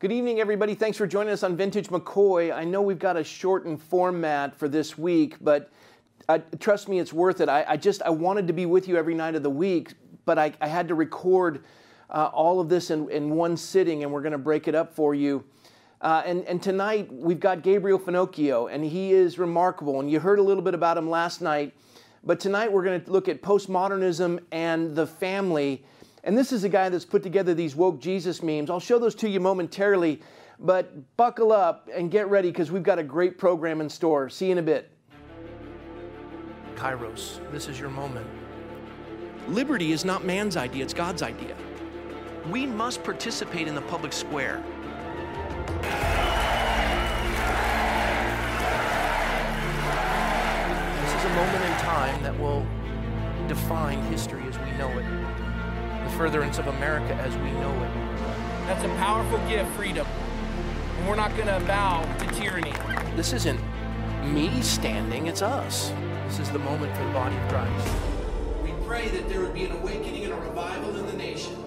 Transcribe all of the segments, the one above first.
Good evening, everybody. Thanks for joining us on Vintage McCoy. I know we've got a shortened format for this week, but uh, trust me, it's worth it. I, I, just I wanted to be with you every night of the week, but I, I had to record uh, all of this in, in one sitting, and we're going to break it up for you. Uh, and, and tonight we've got Gabriel Finocchio, and he is remarkable. And you heard a little bit about him last night, but tonight we're going to look at postmodernism and the family and this is a guy that's put together these woke Jesus memes. I'll show those to you momentarily, but buckle up and get ready because we've got a great program in store. See you in a bit. Kairos, this is your moment. Liberty is not man's idea, it's God's idea. We must participate in the public square. This is a moment in time that will define history as we know it the furtherance of America as we know it. That's a powerful gift, freedom. And we're not going to bow to tyranny. This isn't me standing, it's us. This is the moment for the body of Christ. We pray that there would be an awakening and a revival in the nation.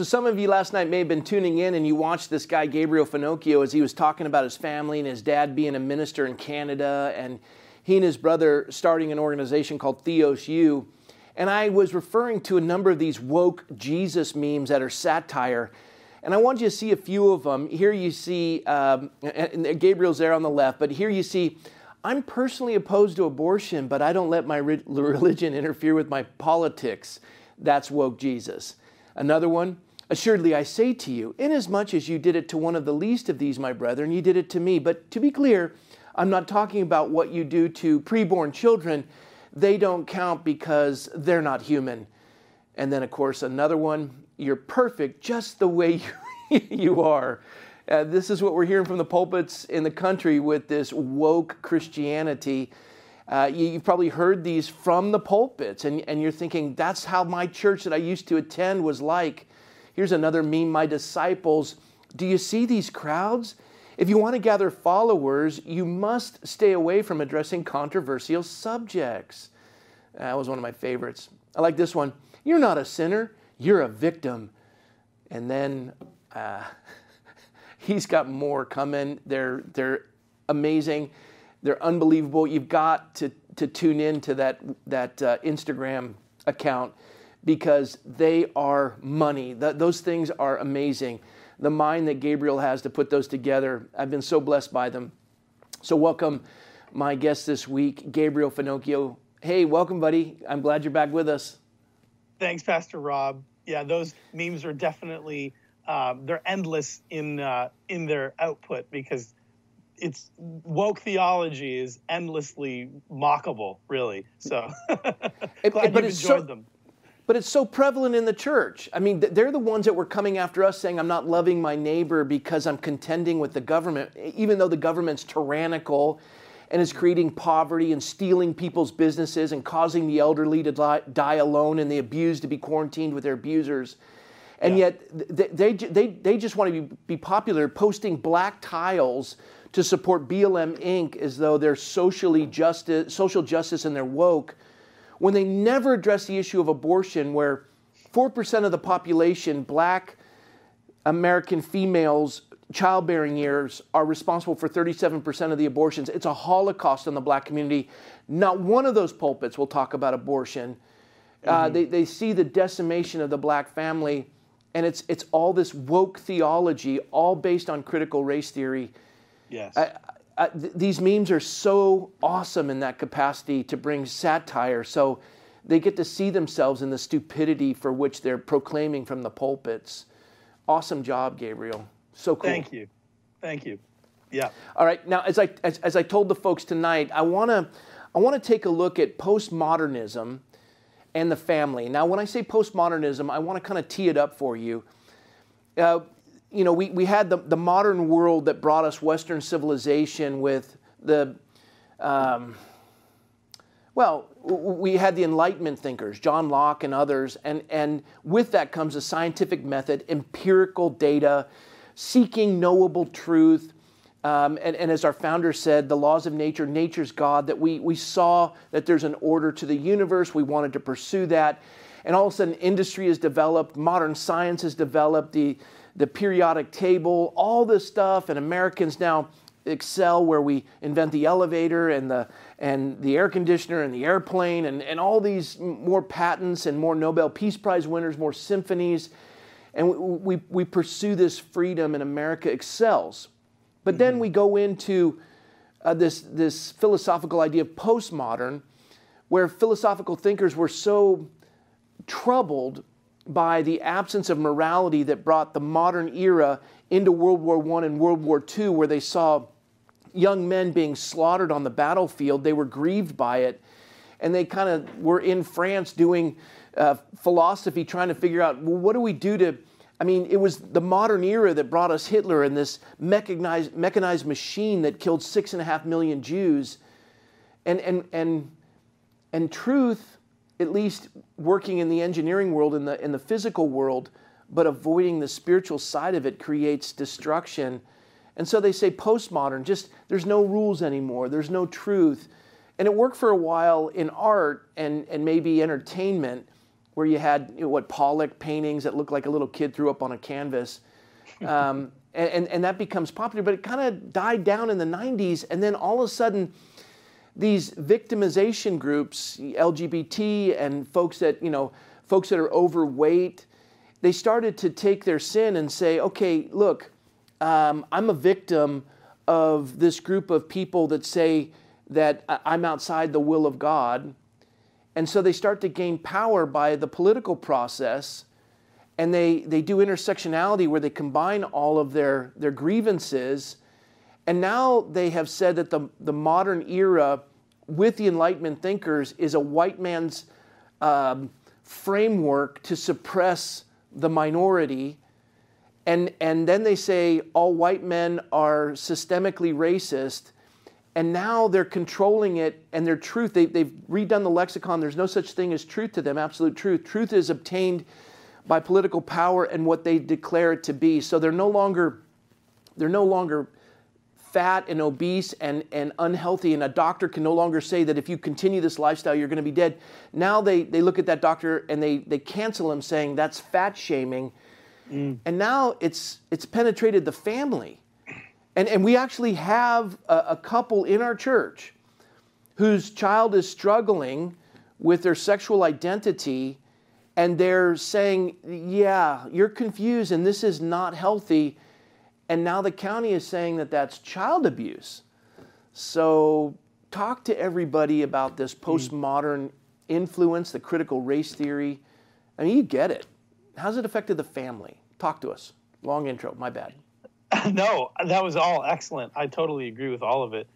So, some of you last night may have been tuning in and you watched this guy, Gabriel Finocchio, as he was talking about his family and his dad being a minister in Canada, and he and his brother starting an organization called Theos U. And I was referring to a number of these woke Jesus memes that are satire. And I want you to see a few of them. Here you see, um, Gabriel's there on the left, but here you see, I'm personally opposed to abortion, but I don't let my religion interfere with my politics. That's woke Jesus. Another one, Assuredly, I say to you, inasmuch as you did it to one of the least of these, my brethren, you did it to me. But to be clear, I'm not talking about what you do to preborn children. They don't count because they're not human. And then, of course, another one, you're perfect just the way you, are. Uh, this is what we're hearing from the pulpits in the country with this woke Christianity. Uh, you, have probably heard these from the pulpits, and, and you're thinking, that's how my church that I used to attend was like. Here's another meme my disciples. Do you see these crowds? If you want to gather followers, you must stay away from addressing controversial subjects. That was one of my favorites. I like this one. You're not a sinner, you're a victim. And then uh, he's got more coming. They're, they're amazing, they're unbelievable. You've got to, to tune in to that, that uh, Instagram account because they are money. those things are amazing. The mind that Gabriel has to put those together, I've been so blessed by them. So, welcome my guest this week, Gabriel Finocchio. Hey, welcome, buddy. I'm glad you're back with us. Thanks, Pastor Rob. Yeah, those memes are definitely um, they're endless in uh, in their output because it's woke theology is endlessly mockable, really. So glad you've enjoyed so, them but it's so prevalent in the church. I mean, they're the ones that were coming after us saying, I'm not loving my neighbor because I'm contending with the government, even though the government's tyrannical and is creating poverty and stealing people's businesses and causing the elderly to die, alone and the abused to be quarantined with their abusers. And yeah. yet, they, they, they just want to be, be popular, posting black tiles to support BLM Inc. as though they're socially justice, social justice and they're woke when they never address the issue of abortion, where 4% of the population, black American females, childbearing years, are responsible for 37% of the abortions. It's a holocaust in the black community. Not one of those pulpits will talk about abortion. Uh, mm-hmm. Uh, they, they see the decimation of the black family, and it's, it's all this woke theology, all based on critical race theory. Yes. I, uh, th- these memes are so awesome in that capacity to bring satire. So they get to see themselves in the stupidity for which they're proclaiming from the pulpits. Awesome job, Gabriel. So cool. Thank you. Thank you. Yeah. All right. Now, as I as, as I told the folks tonight, I want to I want to take a look at postmodernism and the family. Now, when I say postmodernism, I want to kind of tee it up for you. Uh, you know, we, we had the, the modern world that brought us Western civilization with the, um, well, we had the Enlightenment thinkers, John Locke and others, and, and with that comes a scientific method, empirical data, seeking knowable truth, Um, and, and, as our founder said, the laws of nature, nature's God, that we, we saw that there's an order to the universe. We wanted to pursue that. And all of a sudden, industry has developed, modern science has developed, the, the periodic table, all this stuff. And Americans now excel where we invent the elevator and the, and the air conditioner and the airplane and, and all these more patents and more Nobel Peace Prize winners, more symphonies. And we, we, we pursue this freedom, and America excels. But then we go into uh, this, this philosophical idea of postmodern, where philosophical thinkers were so troubled by the absence of morality that brought the modern era into World War I and World War II, where they saw young men being slaughtered on the battlefield. They were grieved by it. And they kind of were in France doing uh, philosophy, trying to figure out well, what do we do to I mean, it was the modern era that brought us Hitler and this mechanized, mechanized machine that killed six and a half million Jews. And, and, and, and truth, at least working in the engineering world, in the, in the physical world, but avoiding the spiritual side of it creates destruction. And so they say postmodern, just there's no rules anymore, there's no truth. And it worked for a while in art and, and maybe entertainment where you had you know, what Pollock paintings that looked like a little kid threw up on a canvas. Um, and, and, and, that becomes popular, but it kind of died down in the 90s. And then all of a sudden, these victimization groups, LGBT and folks that, you know, folks that are overweight, they started to take their sin and say, okay, look, um, I'm a victim of this group of people that say that I'm outside the will of God and so they start to gain power by the political process. And they, they do intersectionality where they combine all of their, their grievances. And now they have said that the, the modern era with the Enlightenment thinkers is a white man's um, framework to suppress the minority. And, and then they say all white men are systemically racist. And now they're controlling it and their truth. They, they've redone the lexicon. There's no such thing as truth to them absolute truth. Truth is obtained by political power and what they declare it to be. So they're no longer they're no longer fat and obese and, and unhealthy and a doctor can no longer say that if you continue this lifestyle you're going to be dead now they, they look at that doctor and they, they cancel him saying that's fat shaming mm. and now it's it's penetrated the family and, and we actually have a, a couple in our church whose child is struggling with their sexual identity and they're saying, Yeah, you're confused and this is not healthy. And now the county is saying that that's child abuse. So, talk to everybody about this hmm. postmodern influence, the critical race theory. I mean, you get it. How's it affected the family? Talk to us. Long intro, my bad. no, that was all excellent. I totally agree with all of it.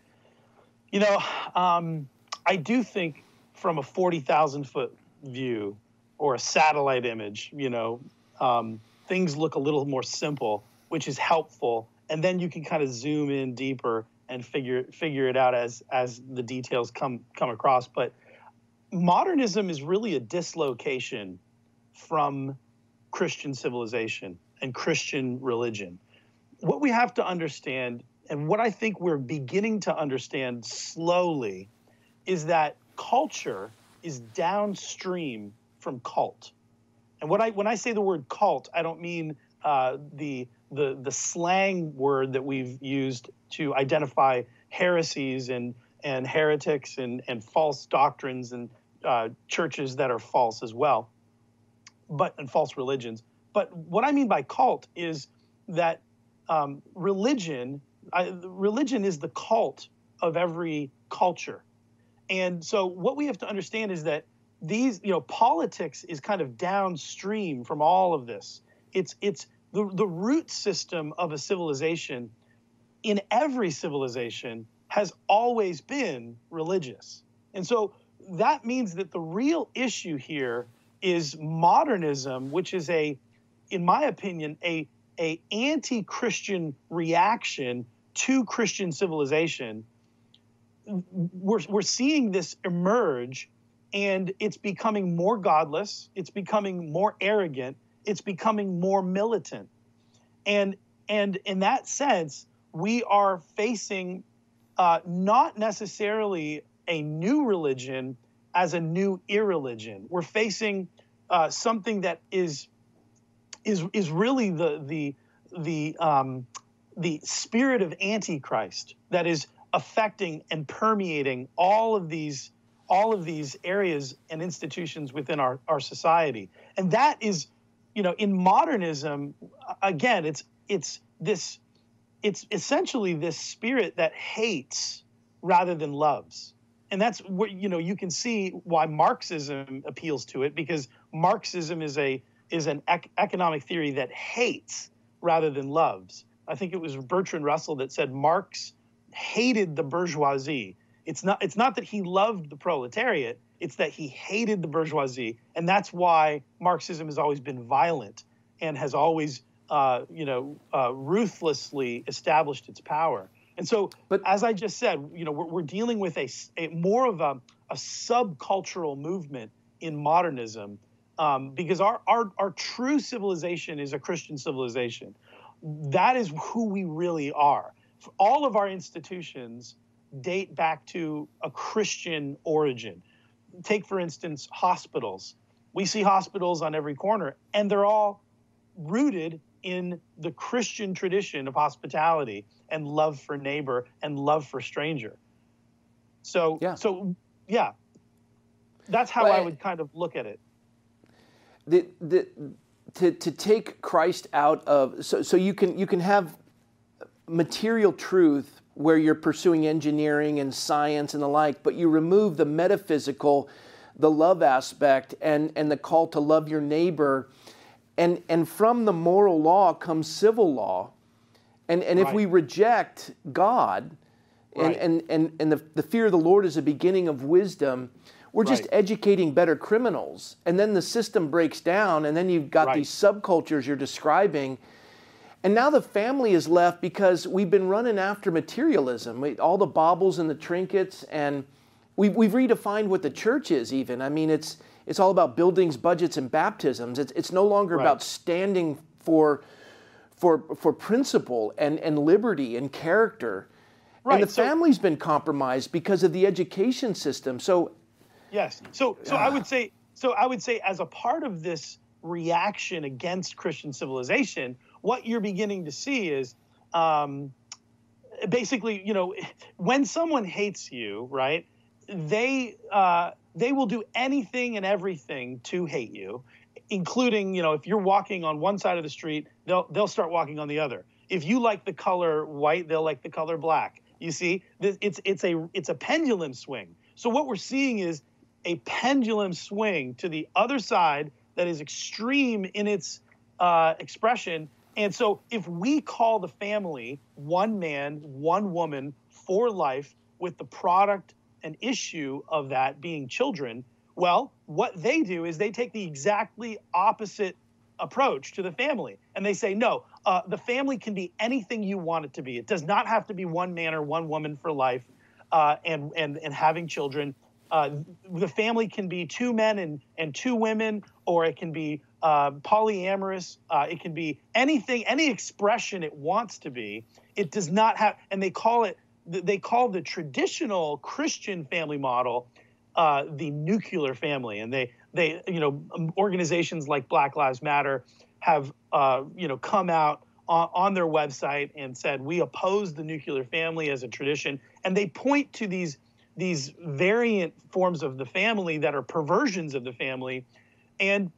You know, um, I do think from a 40,000 foot view or a satellite image, you know, um, things look a little more simple, which is helpful. And then you can kind of zoom in deeper and figure figure it out as as the details come come across. But modernism is really a dislocation from Christian civilization and Christian religion what we have to understand, and what I think we're beginning to understand slowly, is that culture is downstream from cult. And what I when I say the word cult, I don't mean uh, the the the slang word that we've used to identify heresies and and heretics and and false doctrines and uh, churches that are false as well, but and false religions. But what I mean by cult is that um, religion, I, religion is the cult of every culture. And so what we have to understand is that these, you know, politics is kind of downstream from all of this. It's it's the, the root system of a civilization in every civilization has always been religious. And so that means that the real issue here is modernism, which is a, in my opinion, a a anti-Christian reaction to Christian civilization, we're, we're seeing this emerge and it's becoming more godless, it's becoming more arrogant, it's becoming more militant. And and in that sense, we are facing uh, not necessarily a new religion as a new irreligion. We're facing uh, something that is is is really the the the um, the spirit of antichrist that is affecting and permeating all of these all of these areas and institutions within our, our society and that is you know in modernism again it's it's this it's essentially this spirit that hates rather than loves. And that's what you know you can see why marxism appeals to it because marxism is a is an ec- economic theory that hates rather than loves. I think it was bertrand russell that said marx hated the bourgeoisie. It's not it's not that he loved the proletariat it's that he hated the bourgeoisie and that's why marxism has always been violent and has always uh, you know uh, ruthlessly established its power. And so but as i just said you know we're, we're dealing with a, a, more of a, a subcultural movement in modernism um, because our, our our true civilization is a christian civilization. That is who we really are. All of our institutions date back to a Christian origin. Take, for instance, hospitals. We see hospitals on every corner, and they're all rooted in the Christian tradition of hospitality and love for neighbor and love for stranger. So, yeah. so yeah, that's how well, I would kind of look at it. The, the, to, to take Christ out of so, so you can you can have material truth where you're pursuing engineering and science and the like, but you remove the metaphysical, the love aspect, and, and the call to love your neighbor. And, and from the moral law comes civil law. And, and right. if we reject God, and, right. and, and, and the, the fear of the Lord is a beginning of wisdom, we're just right. educating better criminals. And then the system breaks down, and then you've got these subcultures you're describing and now the family is left because we've been running after materialism, we, all the baubles and the trinkets, and we've, we've redefined what the church is, even. I mean, it's, it's all about buildings, budgets, and baptisms. It's, it's no longer right. about standing for, for, for principle and, and liberty and character. Right. And the so, family's been compromised because of the education system. So, yes. So, so uh, I would say, so I would say, as a part of this reaction against Christian civilization, what you're beginning to see is um, basically, you know, when someone hates you, right? They uh, they will do anything and everything to hate you, including, you know, if you're walking on one side of the street, they'll they'll start walking on the other. If you like the color white, they'll like the color black. You see, it's it's a it's a pendulum swing. So what we're seeing is a pendulum swing to the other side that is extreme in its uh, expression and so if we call the family one man, one woman for life with the product and issue of that being children, well, what they do is they take the exactly opposite approach to the family. And they say, no, uh, the family can be anything you want it to be. It does not have to be one man or one woman for life uh, and, and, and having children. Uh, the family can be two men and, and two women, or it can be uh, polyamorous. Uh, it can be anything, any expression it wants to be. It does not have, and they call it, they call the traditional Christian family model uh, the nuclear family. And they, they, you know, um, organizations like Black Lives Matter have, uh, you know, come out on, on their website and said we oppose the nuclear family as a tradition, and they point to these these variant forms of the family that are perversions of the family, and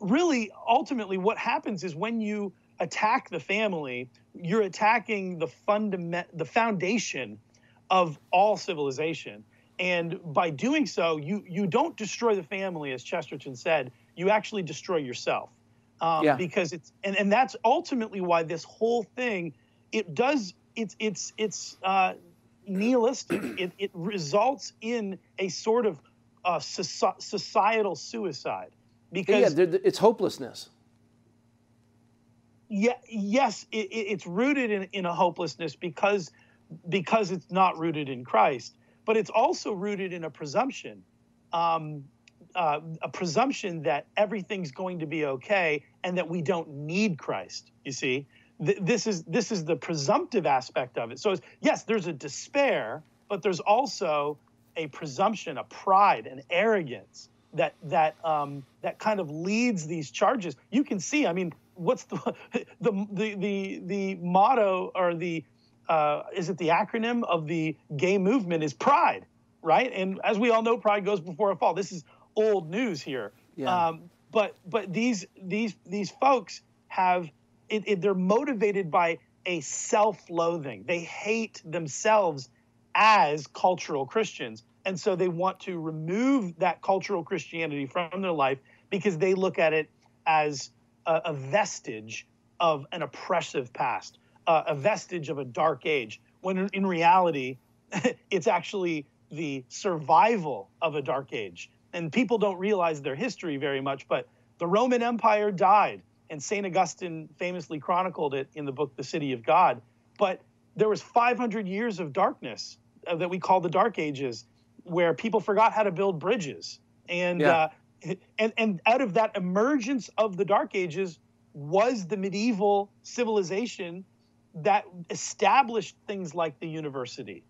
really ultimately what happens is when you attack the family you're attacking the fundament the foundation of all civilization. And by doing so you you don't destroy the family as chesterton said. You actually destroy yourself. Um, yeah. because it's and, and that's ultimately why this whole thing it does it's it's it's uh, nihilistic it, it results in a sort of uh, societal suicide because yeah, it's hopelessness. Yeah, yes, it, it's rooted in, in a hopelessness because because it's not rooted in Christ, but it's also rooted in a presumption, um, uh, a presumption that everything's going to be okay and that we don't need Christ. You see, th- this is this is the presumptive aspect of it. So yes, there's a despair, but there's also a presumption, a pride, an arrogance that that um, that kind of leads these charges. You can see. I mean, what's the the the the, the motto or the uh, is it the acronym of the gay movement is pride, right? And as we all know, pride goes before a fall. This is old news here. Yeah. Um, but but these these these folks have it, it, they're motivated by a self-loathing. They hate themselves as cultural Christians, and so they want to remove that cultural Christianity from their life because they look at it as a, a vestige of an oppressive past, uh, a vestige of a dark age. When in reality, it's actually the survival of a dark age and people don't realize their history very much, but the Roman Empire died, and St. Augustine famously chronicled it in the book The City of God. But there was 500 years of darkness uh, that we call the Dark Ages, where people forgot how to build bridges. And, yeah. uh, and, and out of that emergence of the Dark Ages was the medieval civilization that established things like the university,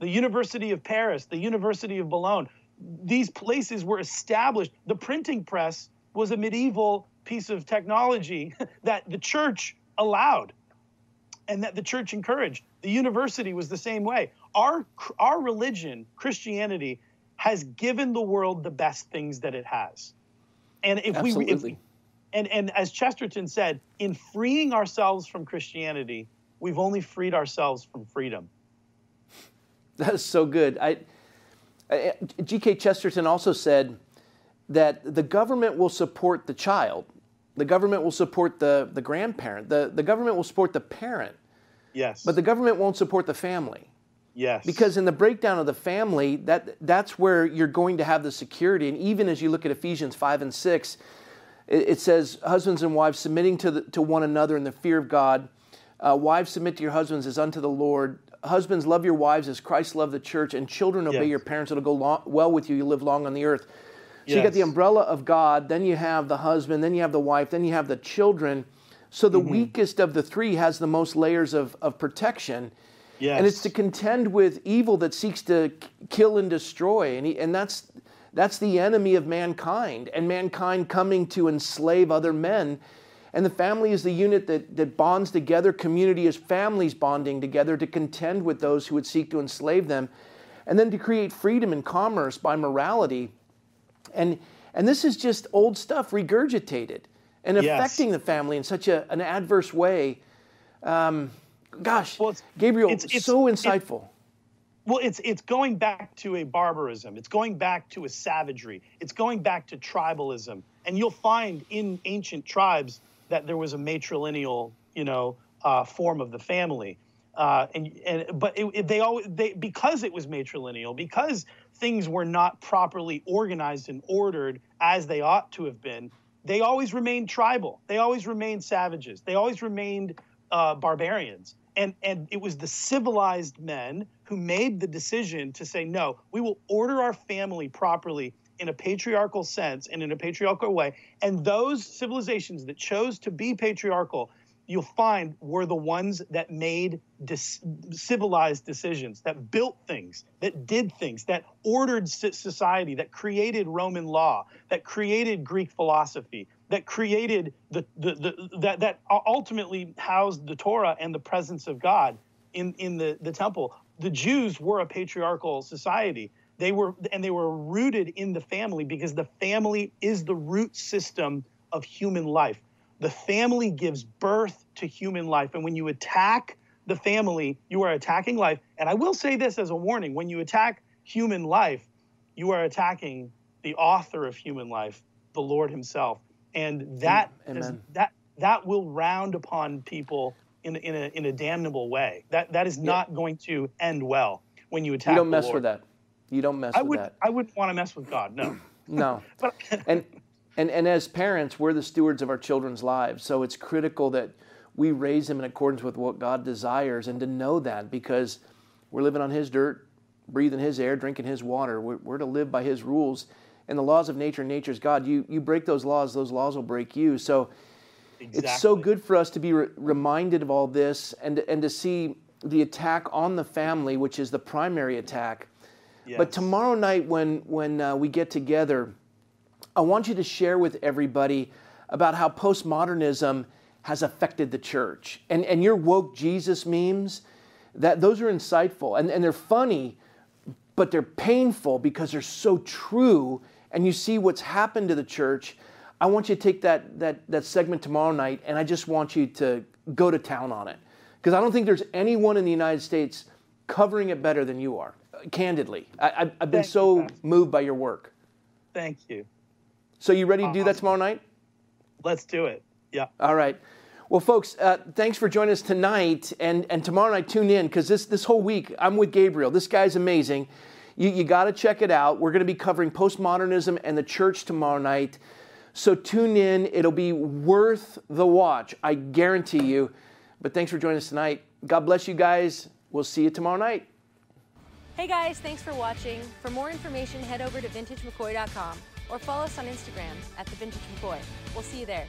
the University of Paris, the University of Bologna, these places were established. The printing press was a medieval piece of technology that the church allowed and that the church encouraged. The university was the same way. Our, our religion, Christianity, has given the world the best things that it has. And if Absolutely. we, if, and, and as Chesterton said, in freeing ourselves from Christianity, we've only freed ourselves from freedom. That is so good. I, uh, G.K. Chesterton also said that the government will support the child, the government will support the, the grandparent, the, the government will support the parent. Yes. But the government won't support the family. Yes. Because in the breakdown of the family, that, that's where you're going to have the security. And even as you look at Ephesians 5 and 6, it, it says, Husbands and wives submitting to, the, to one another in the fear of God. Uh, wives submit to your husbands as unto the Lord husbands, love your wives as Christ loved the church, and children, obey yes. your parents. It'll go long, well with you. You live long on the earth. So yes. you got the umbrella of God, then you have the husband, then you have the wife, then you have the children. So the mm-hmm. weakest of the three has the most layers of, of protection. Yes. And it's to contend with evil that seeks to kill and destroy. And, he, and that's, that's the enemy of mankind, and mankind coming to enslave other men and the family is the unit that, that bonds together. Community is families bonding together to contend with those who would seek to enslave them. And then to create freedom and commerce by morality. And, and this is just old stuff regurgitated and yes. affecting the family in such a, an adverse way. Um, gosh, well, Gabriel, it's, it's, so insightful. well, it's it's going back to a barbarism. It's going back to a savagery. It's going back to tribalism. And you'll find in ancient tribes that there was a matrilineal, you know, uh, form of the family. Uh, and and but it, it, they always they because it was matrilineal because things were not properly organized and ordered as they ought to have been. They always remained tribal. They always remained savages. They always remained uh, barbarians. And and it was the civilized men who made the decision to say no. We will order our family properly in a patriarchal sense and in a patriarchal way. And those civilizations that chose to be patriarchal, you'll find were the ones that made dis- civilized decisions, that built things, that did things, that ordered society, that created Roman law, that created Greek philosophy, that created the, the, the that, that ultimately housed the Torah and the presence of God in, in the, the temple. The Jews were a patriarchal society they were and they were rooted in the family because the family is the root system of human life. The family gives birth to human life. And when you attack the family, you are attacking life. And I will say this as a warning when you attack human life, you are attacking the author of human life, the Lord Himself. And that is, that that will round upon people in, in, a, in a damnable way. That that is not yeah. going to end well when you attack. You don't mess Lord. with that. You don't mess I with would, that. I wouldn't want to mess with God. No. no. but, and and and as parents, we're the stewards of our children's lives. So it's critical that we raise them in accordance with what God desires, and to know that because we're living on His dirt, breathing His air, drinking His water. We're, we're to live by His rules and the laws of nature. Nature's God. You you break those laws, those laws will break you. So Exactly. It's so good for us to be re- reminded of all this and, and to see the attack on the family, which is the primary attack. Yes. But tomorrow night, when, when uh, we get together, I want you to share with everybody about how postmodernism has affected the church. And, and your woke Jesus memes, that, those are insightful and, and they're funny, but they're painful because they're so true. And you see what's happened to the church. I want you to take that, that, that segment tomorrow night and I just want you to go to town on it. Because I don't think there's anyone in the United States covering it better than you are, candidly. I, I've, I've been Thank so Pastor. moved by your work. Thank you. So you ready to do that tomorrow night? Let's do it. Yeah. All right. Well, folks, uh, thanks for joining us tonight. And, and tomorrow night, tune in because this, this whole week, I'm with Gabriel. This guy's amazing. You, you got to check it out. We're going to be covering postmodernism and the church tomorrow night. So tune in. It'll be worth the watch. I guarantee you. But thanks for joining us tonight. God bless you guys. We'll see you tomorrow night. Hey guys, thanks for watching. For more information, head over to vintagemccoy.com or follow us on Instagram at the Vintage McCoy. We'll see you there.